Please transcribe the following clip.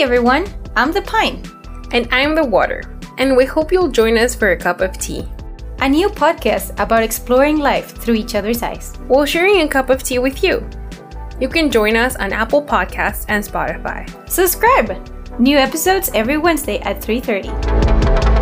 Hi everyone, I'm the pine. And I'm the water. And we hope you'll join us for a cup of tea. A new podcast about exploring life through each other's eyes. While sharing a cup of tea with you. You can join us on Apple Podcasts and Spotify. Subscribe! New episodes every Wednesday at 3:30.